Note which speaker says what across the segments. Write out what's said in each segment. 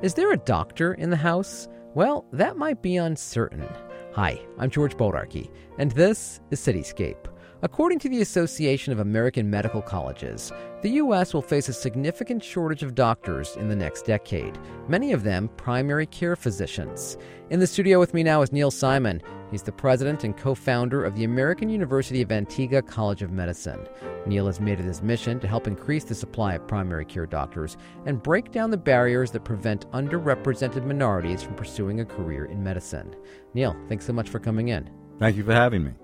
Speaker 1: Is there a doctor in the house? Well, that might be uncertain. Hi, I'm George Bodarky, and this is Cityscape. According to the Association of American Medical Colleges, the U.S. will face a significant shortage of doctors in the next decade, many of them primary care physicians. In the studio with me now is Neal Simon. He's the president and co founder of the American University of Antigua College of Medicine. Neal has made it his mission to help increase the supply of primary care doctors and break down the barriers that prevent underrepresented minorities from pursuing a career in medicine. Neal, thanks so much for coming in.
Speaker 2: Thank you for having me.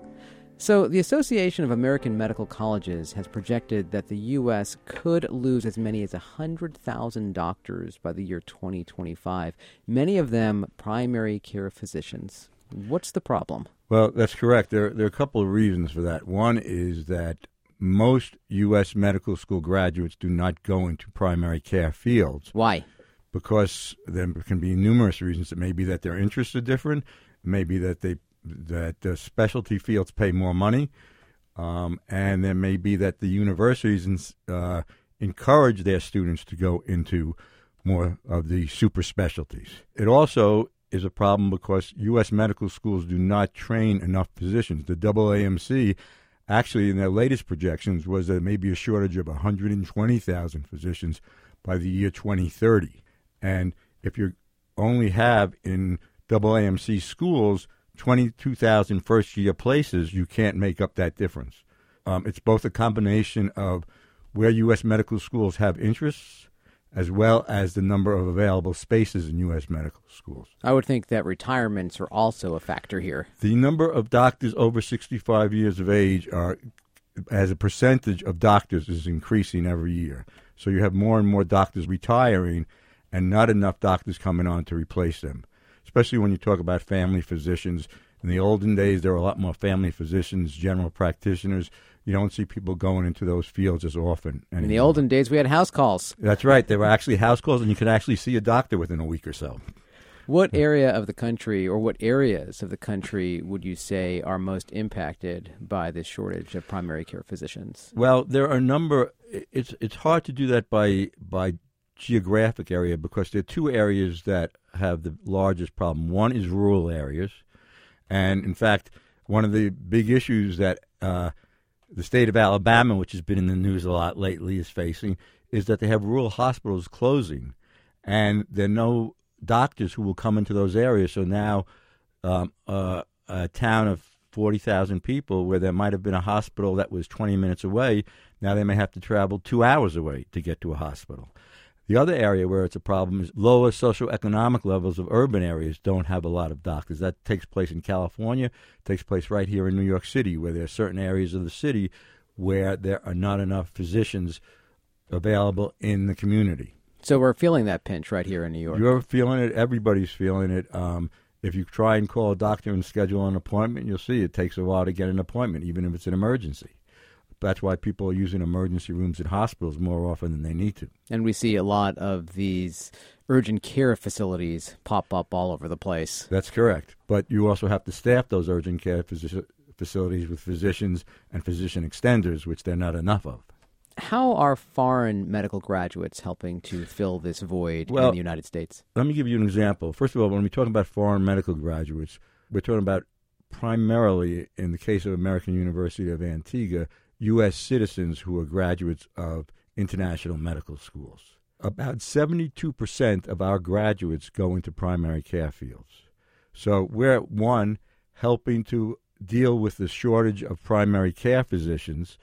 Speaker 1: So, the Association of American Medical Colleges has projected that the U.S. could lose as many as 100,000 doctors by the year 2025, many of them primary care physicians. What's the problem?
Speaker 2: Well, that's correct. There, there are a couple of reasons for that. One is that most U.S. medical school graduates do not go into primary care fields.
Speaker 1: Why?
Speaker 2: Because there can be numerous reasons. It may be that their interests are different. It may be that they that the specialty fields pay more money, um, and there may be that the universities uh, encourage their students to go into more of the super specialties. It also is a problem because U.S. medical schools do not train enough physicians. The AAMC, actually, in their latest projections, was that there may be a shortage of 120,000 physicians by the year 2030. And if you only have in AAMC schools 22,000 first year places, you can't make up that difference. Um, it's both a combination of where U.S. medical schools have interests as well as the number of available spaces in U.S. medical schools.
Speaker 1: I would think that retirements are also a factor here.
Speaker 2: The number of doctors over 65 years of age are, as a percentage of doctors, is increasing every year. So you have more and more doctors retiring and not enough doctors coming on to replace them especially when you talk about family physicians. In the olden days, there were a lot more family physicians, general practitioners. You don't see people going into those fields as often.
Speaker 1: Anymore. In the olden days, we had house calls.
Speaker 2: That's right. There were actually house calls, and you could actually see a doctor within a week or so.
Speaker 1: What area of the country, or what areas of the country, would you say are most impacted by this shortage of primary care physicians?
Speaker 2: Well, there are a number. It's it's hard to do that by by geographic area because there are two areas that have the largest problem. One is rural areas, and in fact, one of the big issues that uh, the state of Alabama, which has been in the news a lot lately, is facing is that they have rural hospitals closing, and there are no doctors who will come into those areas. So now, um, uh, a town of 40,000 people where there might have been a hospital that was 20 minutes away, now they may have to travel two hours away to get to a hospital. The other area where it's a problem is lower socioeconomic levels of urban areas don't have a lot of doctors. That takes place in California, takes place right here in New York City, where there are certain areas of the city where there are not enough physicians available in the community.
Speaker 1: So we're feeling that pinch right here in New York.
Speaker 2: You're feeling it. Everybody's feeling it. Um, if you try and call a doctor and schedule an appointment, you'll see it takes a while to get an appointment, even if it's an emergency. That's why people are using emergency rooms in hospitals more often than they need to.
Speaker 1: And we see a lot of these urgent care facilities pop up all over the place.
Speaker 2: That's correct. But you also have to staff those urgent care physicians facilities with physicians and physician extenders, which they're not enough of.
Speaker 1: How are foreign medical graduates helping to fill this void well, in the United States?
Speaker 2: Let me give you an example. First of all, when we talk about foreign medical graduates, we're talking about primarily, in the case of American University of Antigua, U.S. citizens who are graduates of international medical schools. About 72% of our graduates go into primary care fields. So we're, one, helping to deal with the shortage of primary care physicians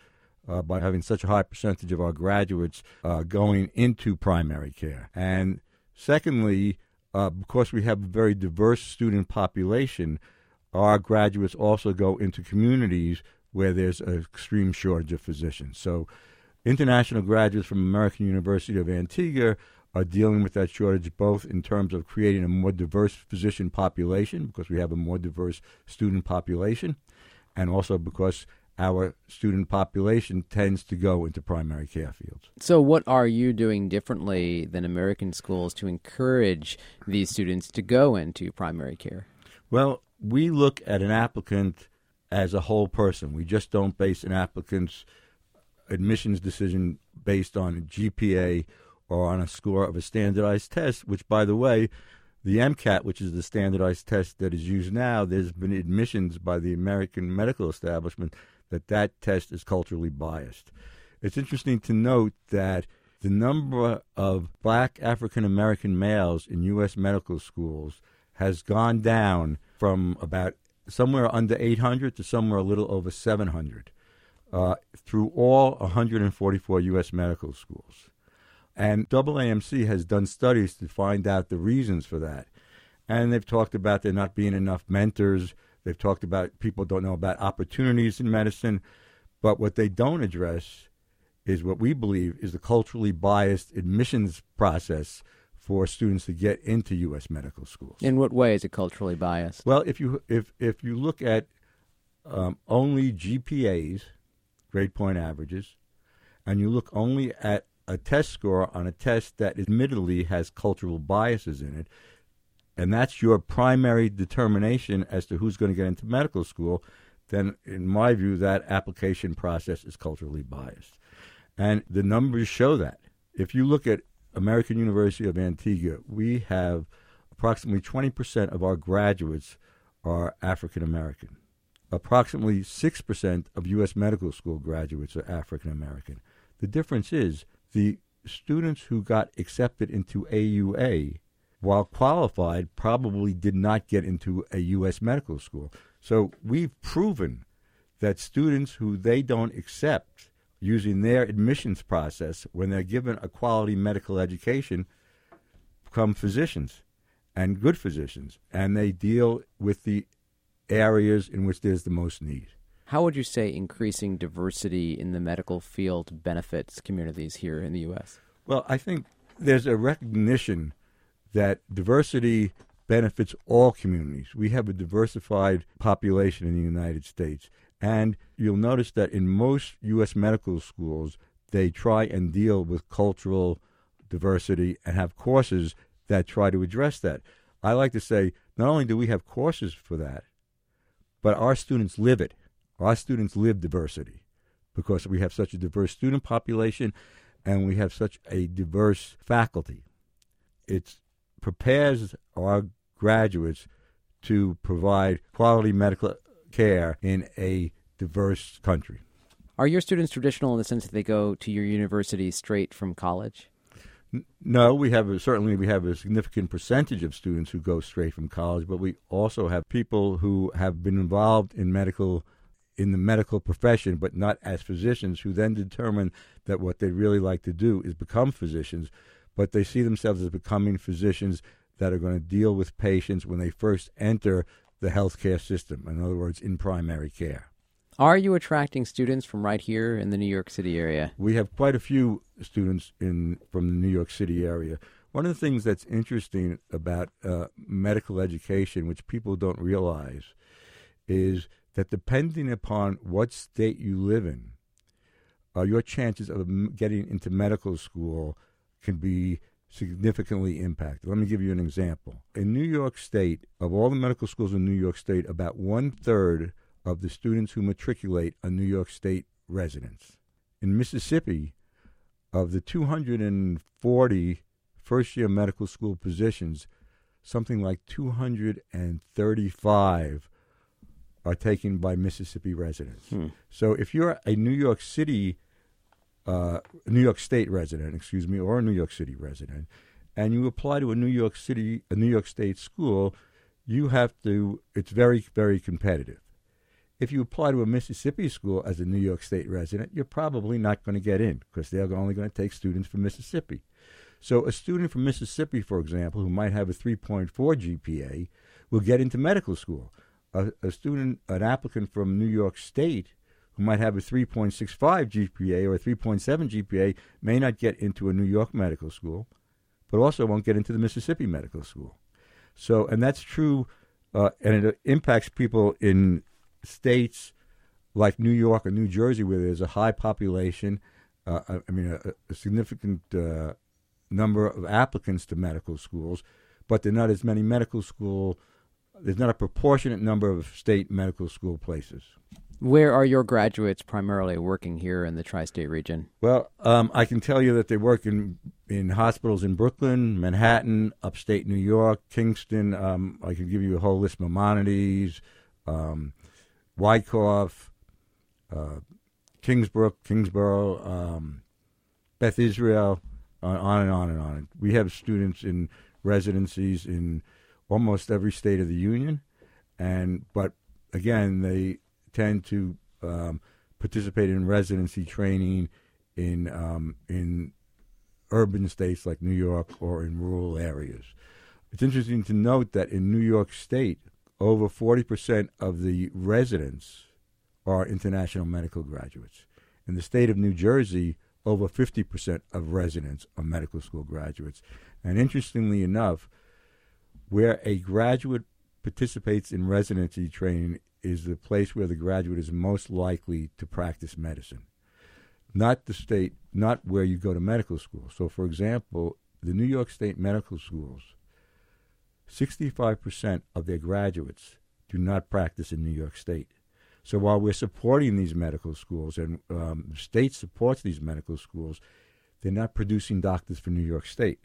Speaker 2: uh, by having such a high percentage of our graduates uh, going into primary care. And secondly, uh, because we have a very diverse student population, our graduates also go into communities where there's an extreme shortage of physicians. So, international graduates from American University of Antigua are dealing with that shortage both in terms of creating a more diverse physician population because we have a more diverse student population, and also because our student population tends to go into primary care fields.
Speaker 1: So, what are you doing differently than American schools to encourage these students to go into primary care?
Speaker 2: Well, we look at an applicant as a whole person. We just don't base an applicant's admissions decision based on a GPA or on a score of a standardized test, which, by the way, the MCAT, which is the standardized test that is used now, there's been admissions by the American medical establishment that that test is culturally biased. It's interesting to note that the number of black African American males in U.S. medical schools has gone down from about somewhere under 800 to somewhere a little over 700 uh, through all 144 U.S. medical schools. And AAMC has done studies to find out the reasons for that. And they've talked about there not being enough mentors. They've talked about people don't know about opportunities in medicine. But what they don't address is what we believe is the culturally biased admissions process for students to get into U.S. medical schools.
Speaker 1: In what way is it culturally biased?
Speaker 2: Well, if you if if you look at um, only GPAs, grade point averages, and you look only at a test score on a test that admittedly has cultural biases in it, and that's your primary determination as to who's going to get into medical school, then in my view, that application process is culturally biased. And the numbers show that. If you look at American University of Antigua, we have approximately 20% of our graduates are African American. Approximately 6% of U.S. medical school graduates are African American. The difference is the students who got accepted into AUA, while qualified, probably did not get into a U.S. medical school. So we've proven that students who they don't accept using their admissions process when they're given a quality medical education become physicians and good physicians, and they deal with the areas in which there's the most need.
Speaker 1: How would you say increasing diversity in the medical field benefits communities here in the U.S.?
Speaker 2: Well, I think there's a recognition that diversity benefits all communities. We have a diversified population in the United States. And you'll notice that in most U.S. medical schools, they try and deal with cultural diversity and have courses that try to address that. I like to say not only do we have courses for that, but our students live it. Our students live diversity because we have such a diverse student population and we have such a diverse faculty. It prepares our graduates to provide quality medical care in a diverse country.
Speaker 1: Are your students traditional in the sense that they go to your university straight from college?
Speaker 2: No, we have a, certainly we have a significant percentage of students who go straight from college, but we also have people who have been involved in medical in the medical profession, but not as physicians, who then determine that what they really like to do is become physicians, but they see themselves as becoming physicians that are going to deal with patients when they first enter the healthcare system. In other words, in primary care.
Speaker 1: Are you attracting students from right here in the New York City area?
Speaker 2: We have quite a few students in from the New York City area. One of the things that's interesting about uh, medical education, which people don't realize, is that depending upon what state you live in, uh, your chances of getting into medical school can be significantly impacted. Let me give you an example. In New York State, of all the medical schools in New York State, about one third of the students who matriculate are New York State residents. In Mississippi, of the 240 first year medical school positions, something like 235 are taken by Mississippi residents. Hmm. So if you're a New York City, uh, New York State resident, excuse me, or a New York City resident, and you apply to a New York City, a New York State school, you have to. It's very, very competitive. If you apply to a Mississippi school as a New York State resident, you're probably not going to get in because they're only going to take students from Mississippi. So a student from Mississippi, for example, who might have a 3.4 GPA, will get into medical school a, a student, an applicant from New York State who might have a 3.65 GPA or a 3.7 GPA may not get into a New York medical school, but also won't get into the Mississippi medical school. So, and that's true, uh, and it impacts people in states like New York or New Jersey where there's a high population. Uh, I mean, a, a significant uh, number of applicants to medical schools, but there are not as many medical school there's not a proportionate number of state medical school places.
Speaker 1: Where are your graduates primarily working here in the tri state region?
Speaker 2: Well, um, I can tell you that they work in, in hospitals in Brooklyn, Manhattan, upstate New York, Kingston. Um, I can give you a whole list Maimonides, um, Wyckoff, uh, Kingsbrook, Kingsborough, um, Beth Israel, on, on and on and on. We have students in residencies in almost every state of the union, and but again, they tend to um, participate in residency training in um, in urban states like New York or in rural areas. It's interesting to note that in New York State, over 40% of the residents are international medical graduates. In the state of New Jersey, over 50% of residents are medical school graduates. And interestingly enough, where a graduate participates in residency training is the place where the graduate is most likely to practice medicine, not the state, not where you go to medical school. So, for example, the New York State medical schools, 65% of their graduates do not practice in New York State. So while we're supporting these medical schools and um, the state supports these medical schools, they're not producing doctors for New York State.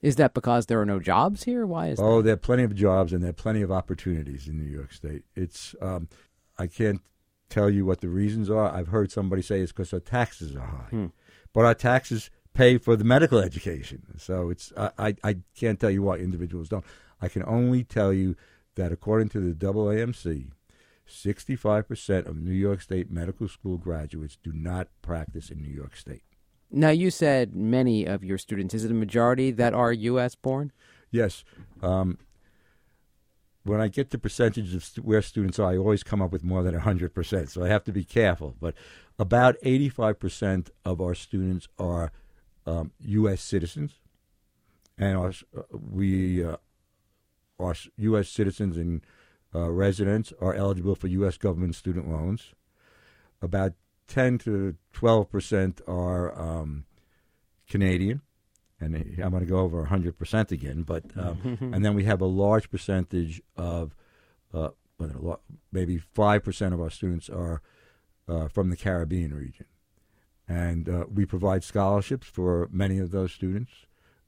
Speaker 1: Is that because there are no jobs here? Why is
Speaker 2: oh,
Speaker 1: that?
Speaker 2: there are plenty of jobs and there are plenty of opportunities in New York State. It's um, I can't tell you what the reasons are. I've heard somebody say it's because our taxes are high,
Speaker 1: Hmm.
Speaker 2: but our taxes pay for the medical education. So it's I, I, I can't tell you why individuals don't. I can only tell you that according to the AAMC, 65% of New York State medical school graduates do not practice in New York State.
Speaker 1: Now, you said many of your students. Is it a majority that are U.S. born?
Speaker 2: Yes. Um, when I get the percentage of stu- where students are, I always come up with more than 100%, so I have to be careful. But about 85% of our students are um, U.S. citizens, and our, uh, we, uh, our U.S. citizens and uh, residents are eligible for U.S. government student loans. About 10 to 12% are um, Canadian, and I'm going to go over 100% again, but um, and then we have a large percentage of uh, well, a lo- maybe 5% of our students are uh, from the Caribbean region. And uh, we provide scholarships for many of those students.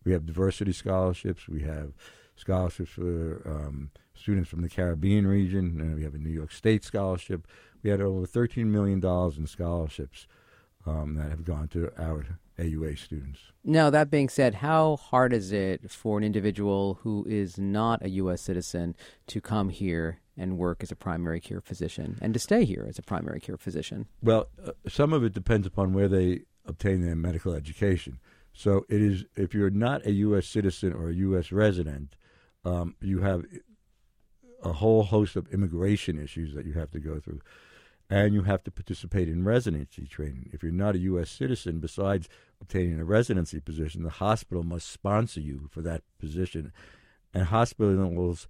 Speaker 2: We have diversity scholarships. We have scholarships for um, students from the Caribbean region. And we have a New York State scholarship. We had over $13 million in scholarships um, that have gone to our AUA students.
Speaker 1: Now, that being said, how hard is it for an individual who is not a U.S. citizen to come here and work as a primary care physician and to stay here as a primary care physician?
Speaker 2: Well, uh, some of it depends upon where they obtain their medical education. So it is if you're not a U.S. citizen or a U.S. resident, um, you have a whole host of immigration issues that you have to go through, and you have to participate in residency training. If you're not a U.S. citizen, besides obtaining a residency position, the hospital must sponsor you for that position, and hospitals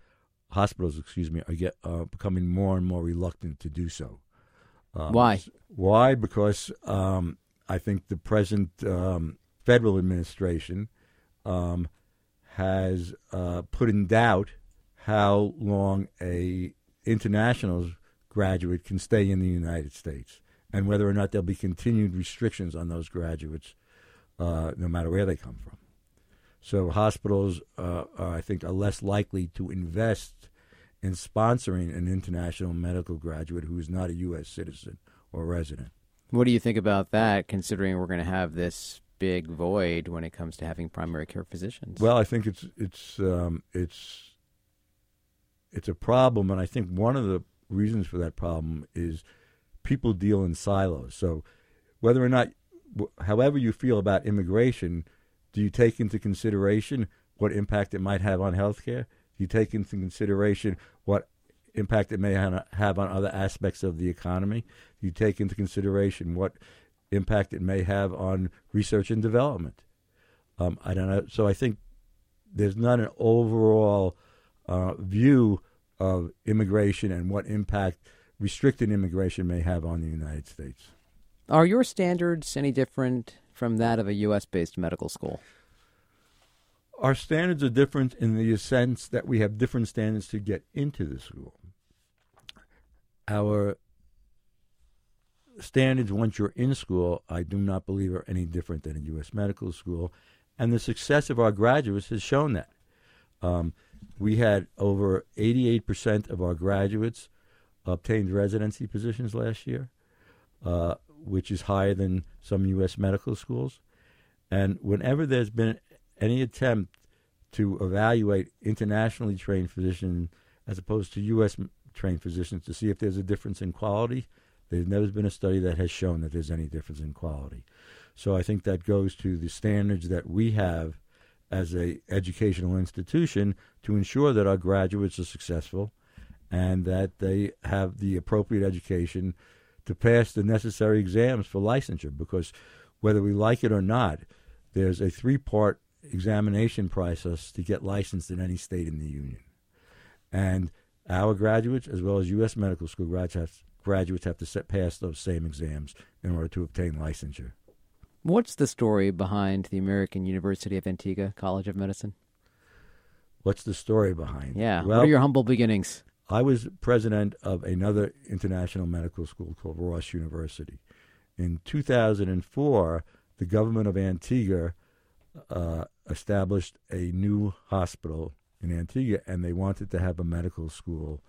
Speaker 2: hospitals, excuse me, are get are becoming more and more reluctant to do so. Um,
Speaker 1: Why?
Speaker 2: Why? Because um, I think the present um, federal administration um, has uh, put in doubt how long a international graduate can stay in the United States, and whether or not there'll be continued restrictions on those graduates, uh, no matter where they come from. So hospitals, uh, are, I think, are less likely to invest in sponsoring an international medical graduate who is not a U.S. citizen or resident.
Speaker 1: What do you think about that, considering we're going to have this big void when it comes to having primary care physicians?
Speaker 2: Well, I think it's it's um, it's it's a problem, and I think one of the reasons for that problem is people deal in silos. So, whether or not, however you feel about immigration, do you take into consideration what impact it might have on healthcare? Do you take into consideration what impact it may have on other aspects of the economy? Do you take into consideration what impact it may have on research and development? Um, I don't know. So I think there's not an overall uh, view of immigration and what impact restricted immigration may have on the United States.
Speaker 1: Are your standards any different from that of a U.S. based medical school?
Speaker 2: Our standards are different in the sense that we have different standards to get into the school. Our standards once you're in school, I do not believe are any different than a U.S. medical school, and the success of our graduates has shown that. Um, we had over 88% of our graduates obtained residency positions last year, uh, which is higher than some U.S. medical schools. And whenever there's been any attempt to evaluate internationally trained physicians as opposed to U.S. trained physicians to see if there's a difference in quality, there's never been a study that has shown that there's any difference in quality. So I think that goes to the standards that we have as a educational institution to ensure that our graduates are successful and that they have the appropriate education to pass the necessary exams for licensure. Because whether we like it or not there's a three-part examination process to get licensed in any state in the union. And our graduates as well as US medical school graduates have, graduates have to set, pass those same exams in order to obtain licensure
Speaker 1: What's the story behind the American University of Antigua College of Medicine?
Speaker 2: What's the story behind?
Speaker 1: Yeah.
Speaker 2: Well,
Speaker 1: what are your humble beginnings?
Speaker 2: I was president of another international medical school called Ross University. In 2004, the government of Antigua uh, established a new hospital in Antigua, and they wanted to have a medical school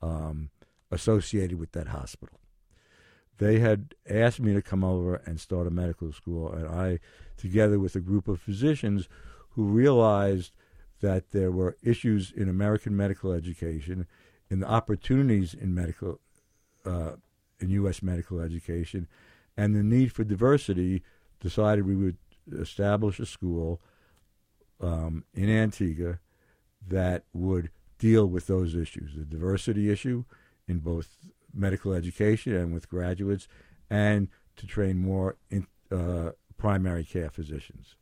Speaker 2: um, associated with that hospital they had asked me to come over and start a medical school, and I, together with a group of physicians who realized that there were issues in American medical education, in the opportunities in medical, uh, in U.S. medical education, and the need for diversity, decided we would establish a school um, in Antigua that would deal with those issues, the diversity issue in both medical education and with graduates, and to train more in, uh, primary care physicians.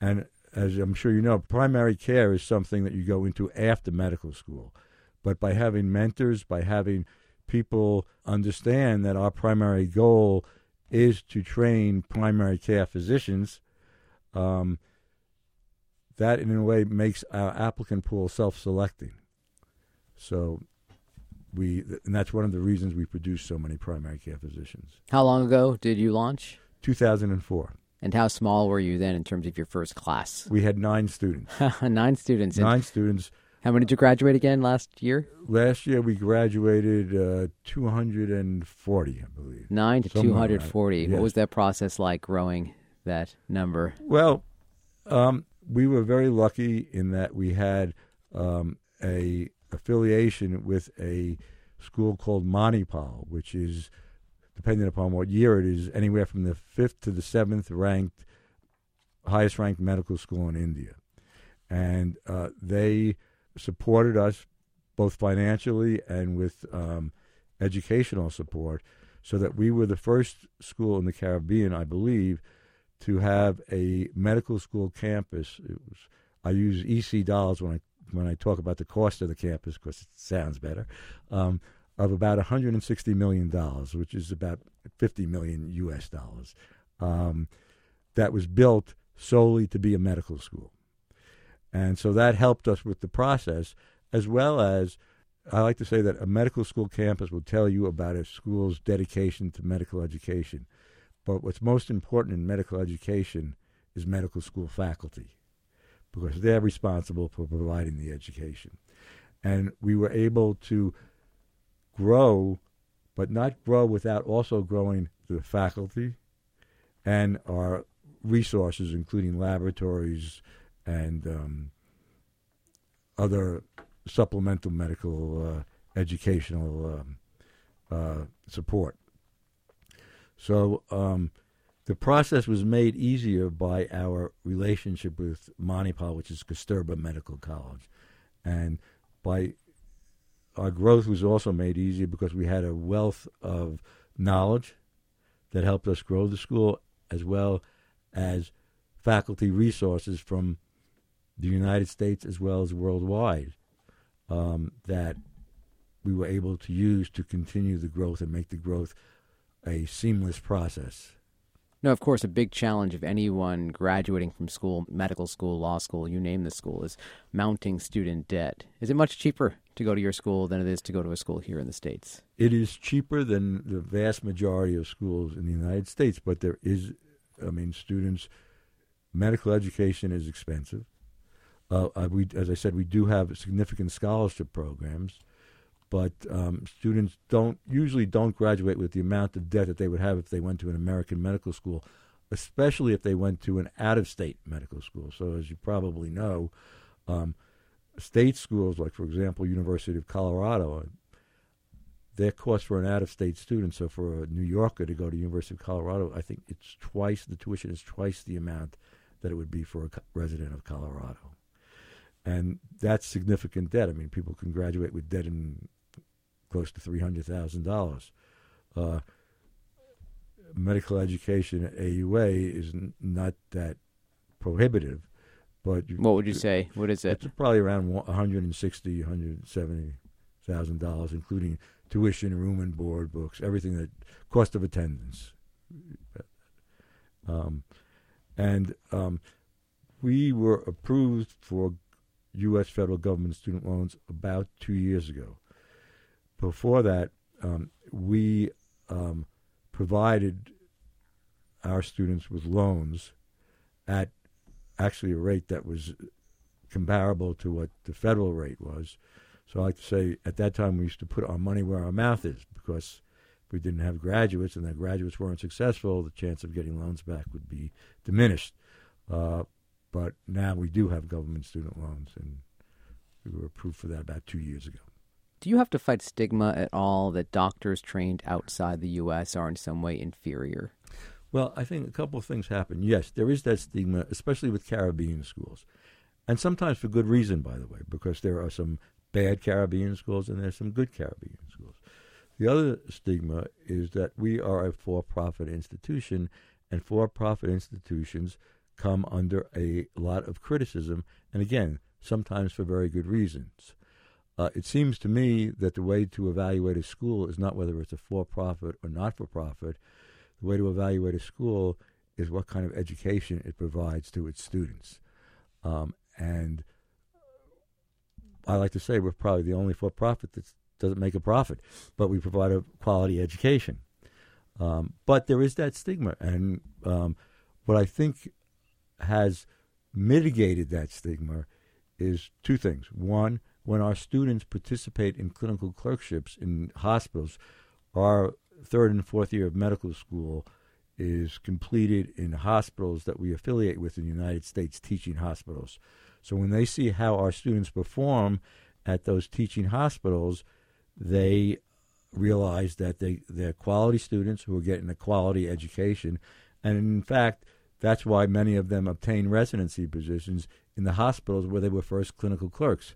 Speaker 2: And as I'm sure you know, primary care is something that you go into after medical school. But by having mentors, by having people understand that our primary goal is to train primary care physicians, um, that in a way makes our applicant pool self selecting. So we and that's one of the reasons we produce so many primary care physicians.
Speaker 1: How long ago did you launch?
Speaker 2: 2004.
Speaker 1: And how small were you then in terms of your first class?
Speaker 2: We had nine students.
Speaker 1: nine students.
Speaker 2: Nine and students.
Speaker 1: How many did you graduate again last year?
Speaker 2: Last year we graduated uh, 240, I believe.
Speaker 1: Nine to 240. Yes. What was that process like growing that number?
Speaker 2: Well, um, we were very lucky in that we had um, a affiliation with a school called Manipal, which is, depending upon what year it is, anywhere from the fifth to the seventh ranked, highest ranked medical school in India. And uh, they supported us both financially and with um, educational support so that we were the first school in the Caribbean, I believe, to have a medical school campus. It was I use EC dollars when I when I talk about the cost of the campus, because it sounds better, um, of about 160 million dollars, which is about 50 million U.S. dollars. Um, that was built solely to be a medical school, and so that helped us with the process, as well as I like to say that a medical school campus will tell you about a school's dedication to medical education. But what's most important in medical education is medical school faculty because they're responsible for providing the education. And we were able to grow, but not grow without also growing the faculty and our resources, including laboratories and um, other supplemental medical uh, educational um, uh, support. So um, the process was made easier by our relationship with Manipal, which is Kasturba Medical College. And by our growth was also made easier because we had a wealth of knowledge that helped us grow the school, as well as faculty resources from the United States as well as worldwide um, that we were able to use to continue the growth and make the growth a seamless process.
Speaker 1: No, of course, a big challenge of anyone graduating from school, medical school, law school, you name the school, is mounting student debt. Is it much cheaper to go to your school than it is to go to a school here in the States?
Speaker 2: It is cheaper than the vast majority of schools in the United States, but there is, I mean, students, medical education is expensive. Uh, we, as I said, we do have significant scholarship programs but um, students don't usually don't graduate with the amount of debt that they would have if they went to an American medical school, especially if they went to an out-of-state medical school. So, as you probably know, um, state schools, like for example, University of Colorado, their cost for an out-of-state student. So, for a New Yorker to go to University of Colorado, I think it's twice the tuition is twice the amount that it would be for a resident of Colorado and that's significant debt. I mean, people can graduate with debt in close to three hundred thousand uh, dollars. Medical education at AUA is n- not that prohibitive, but
Speaker 1: you, what would you say? What is it?
Speaker 2: It's probably around one hundred and sixty, one hundred seventy thousand dollars, including tuition, room and board, books, everything that cost of attendance. Um, and um, we were approved for U.S. federal government student loans about two years ago before that, um, we um, provided our students with loans at actually a rate that was comparable to what the federal rate was. So I like to say at that time we used to put our money where our mouth is because if we didn't have graduates and the graduates weren't successful, the chance of getting loans back would be diminished. Uh, but now we do have government student loans, and we were approved for that about two years ago.
Speaker 1: Do you have to fight stigma at all that doctors trained outside the U.S. are in some way inferior?
Speaker 2: Well, I think a couple of things happen. Yes, there is that stigma, especially with Caribbean schools. And sometimes for good reason, by the way, because there are some bad Caribbean schools and there's some good Caribbean schools. The other stigma is that we are a for profit institution, and for profit institutions come under a lot of criticism, and again, sometimes for very good reasons. Uh, it seems to me that the way to evaluate a school is not whether it's a for profit or not for profit. The way to evaluate a school is what kind of education it provides to its students. Um, and I like to say we're probably the only for profit that doesn't make a profit, but we provide a quality education. Um, but there is that stigma. And um, what I think has mitigated that stigma is two things. One, when our students participate in clinical clerkships in hospitals, our third and fourth year of medical school is completed in hospitals that we affiliate with in the United States, teaching hospitals. So when they see how our students perform at those teaching hospitals, they realize that they, they're quality students who are getting a quality education. And in fact, that's why many of them obtain residency positions in the hospitals where they were first clinical clerks.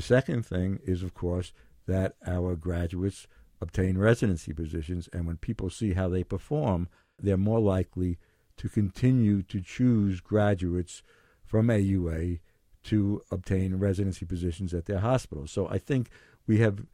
Speaker 2: The second thing is, of course, that our graduates obtain residency positions, and when people see how they perform, they're more likely to continue to choose graduates from AUA to obtain residency positions at their hospitals. So I think we have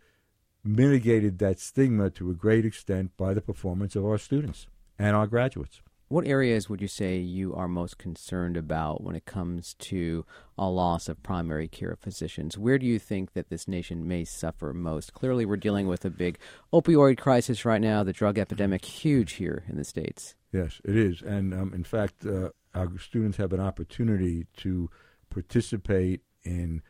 Speaker 2: mitigated that stigma to a great extent by the performance of our students and our graduates.
Speaker 1: What areas would you say you are most concerned about when it comes to a loss of primary care physicians? Where do you think that this nation may suffer most? Clearly, we're dealing with a big opioid crisis right now, the drug epidemic, huge here in the States.
Speaker 2: Yes, it is. And um, in fact, uh, our students have an opportunity to participate in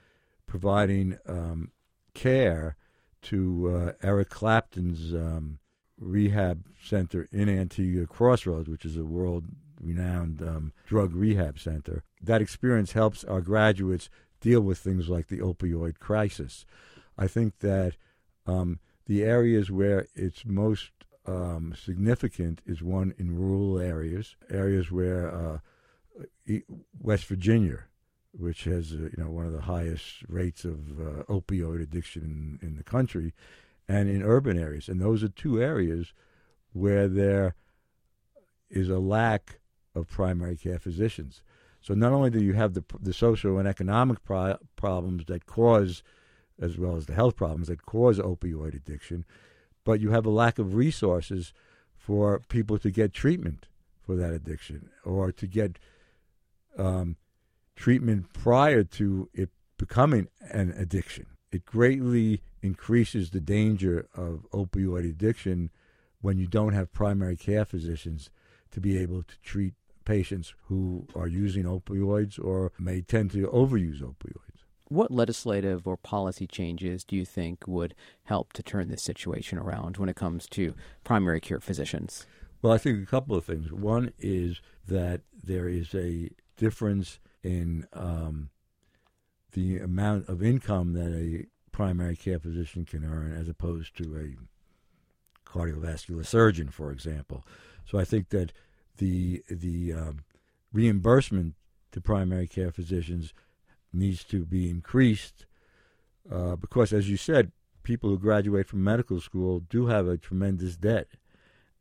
Speaker 2: providing um, care to uh, Eric Clapton's um, rehab center in Antigua Crossroads, which is a world renowned um, drug rehab center. That experience helps our graduates deal with things like the opioid crisis. I think that um, the areas where it's most um, significant is one in rural areas, areas where uh, West Virginia, which has uh, you know one of the highest rates of uh, opioid addiction in, in the country, and in urban areas. And those are two areas where there is a lack of primary care physicians. So not only do you have the the social and economic pro- problems that cause, as well as the health problems that cause opioid addiction, but you have a lack of resources for people to get treatment for that addiction or to get um, treatment prior to it becoming an addiction. It greatly increases the danger of opioid addiction when you don't have primary care physicians to be able to treat patients who are using opioids or may tend to overuse opioids.
Speaker 1: What legislative or policy changes do you think would help to turn this situation around when it comes to primary care physicians?
Speaker 2: Well, I think a couple of things. One is that there is a difference in um, the amount of income that a primary care physician can earn as opposed to a cardiovascular surgeon, for example. So I think that the the um, reimbursement to primary care physicians needs to be increased uh, because, as you said, people who graduate from medical school do have a tremendous debt,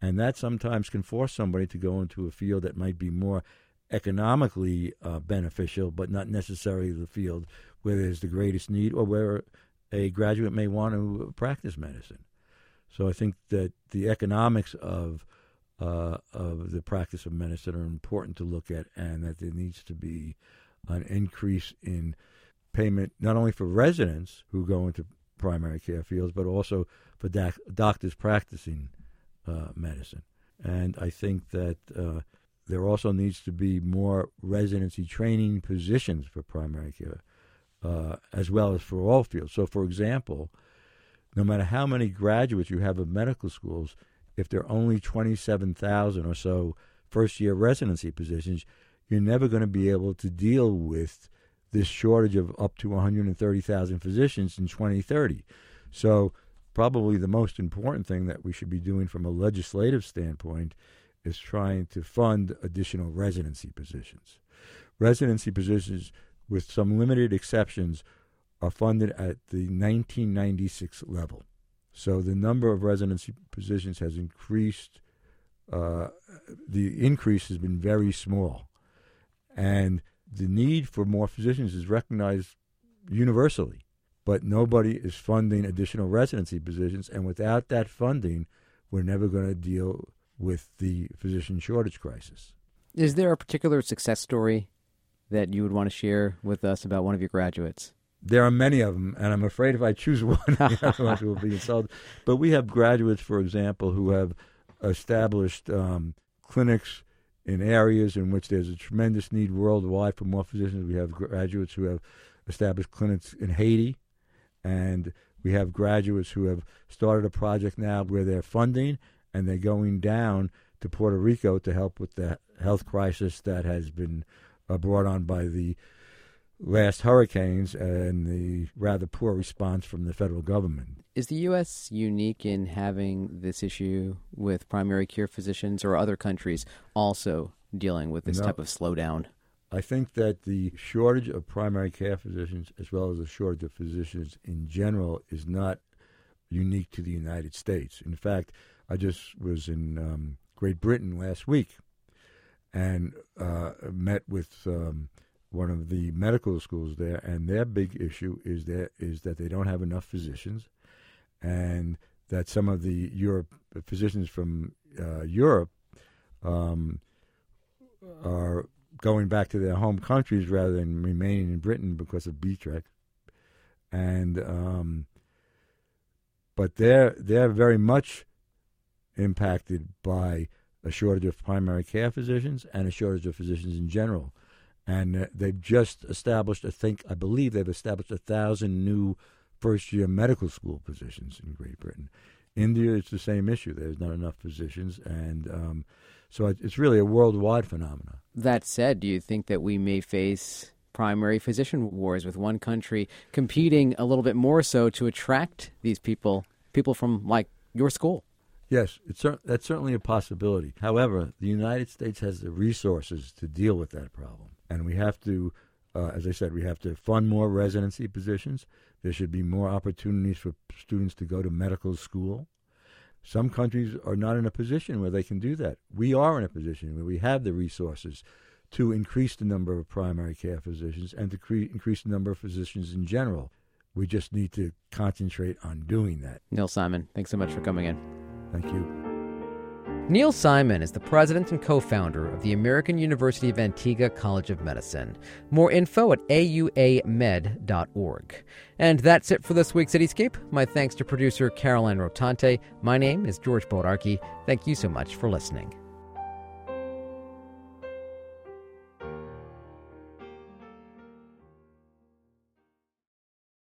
Speaker 2: and that sometimes can force somebody to go into a field that might be more economically uh, beneficial, but not necessarily the field where there's the greatest need or where a graduate may want to practice medicine. So I think that the economics of uh, of the practice of medicine are important to look at, and that there needs to be an increase in payment not only for residents who go into primary care fields, but also for doc- doctors practicing uh, medicine. And I think that uh, there also needs to be more residency training positions for primary care, uh, as well as for all fields. So, for example, no matter how many graduates you have of medical schools, if there are only 27,000 or so first year residency positions, you're never going to be able to deal with this shortage of up to 130,000 physicians in 2030. So, probably the most important thing that we should be doing from a legislative standpoint is trying to fund additional residency positions. Residency positions, with some limited exceptions, are funded at the 1996 level. So the number of residency positions has increased. Uh, the increase has been very small. And the need for more physicians is recognized universally. But nobody is funding additional residency positions. And without that funding, we're never going to deal with the physician shortage crisis.
Speaker 1: Is there a particular success story that you would want to share with us about one of your graduates?
Speaker 2: There are many of them, and I'm afraid if I choose one, the other ones will be insulted. But we have graduates, for example, who have established um, clinics in areas in which there's a tremendous need worldwide for more physicians. We have graduates who have established clinics in Haiti, and we have graduates who have started a project now where they're funding and they're going down to Puerto Rico to help with the health crisis that has been uh, brought on by the last hurricanes and the rather poor response from the federal government.
Speaker 1: Is the U.S. unique in having this issue with primary care physicians, or other countries also dealing with this no, type of slowdown?
Speaker 2: I think that the shortage of primary care physicians, as well as the shortage of physicians in general, is not unique to the United States. In fact, I just was in um, Great Britain last week and uh, met with um, one of the medical schools there, and their big issue is that is that they don't have enough physicians, and that some of the Europe physicians from uh, Europe um, are going back to their home countries rather than remaining in Britain because of Brexit, and um, but they're they're very much impacted by a shortage of primary care physicians and a shortage of physicians in general. And uh, they've just established, I think, I believe they've established a thousand new first year medical school positions in Great Britain. India, it's the same issue. There's not enough physicians. And um, so it's really a worldwide phenomenon.
Speaker 1: That said, do you think that we may face primary physician wars with one country competing a little bit more so to attract these people, people from like your school?
Speaker 2: Yes, it's that's certainly a possibility. However, the United States has the resources to deal with that problem, and we have to, uh, as I said, we have to fund more residency positions. There should be more opportunities for students to go to medical school. Some countries are not in a position where they can do that. We are in a position where we have the resources to increase the number of primary care physicians and to cre- increase the number of physicians in general. We just need to concentrate on doing that.
Speaker 1: Neal Simon, thanks so much for coming in.
Speaker 2: Thank you.
Speaker 1: Neal Simon is the president and co founder of the American University of Antigua College of Medicine. More info at auamed.org. And that's it for this week's Cityscape. My thanks to producer Caroline Rotante. My name is George Bodarky. Thank you so much for listening.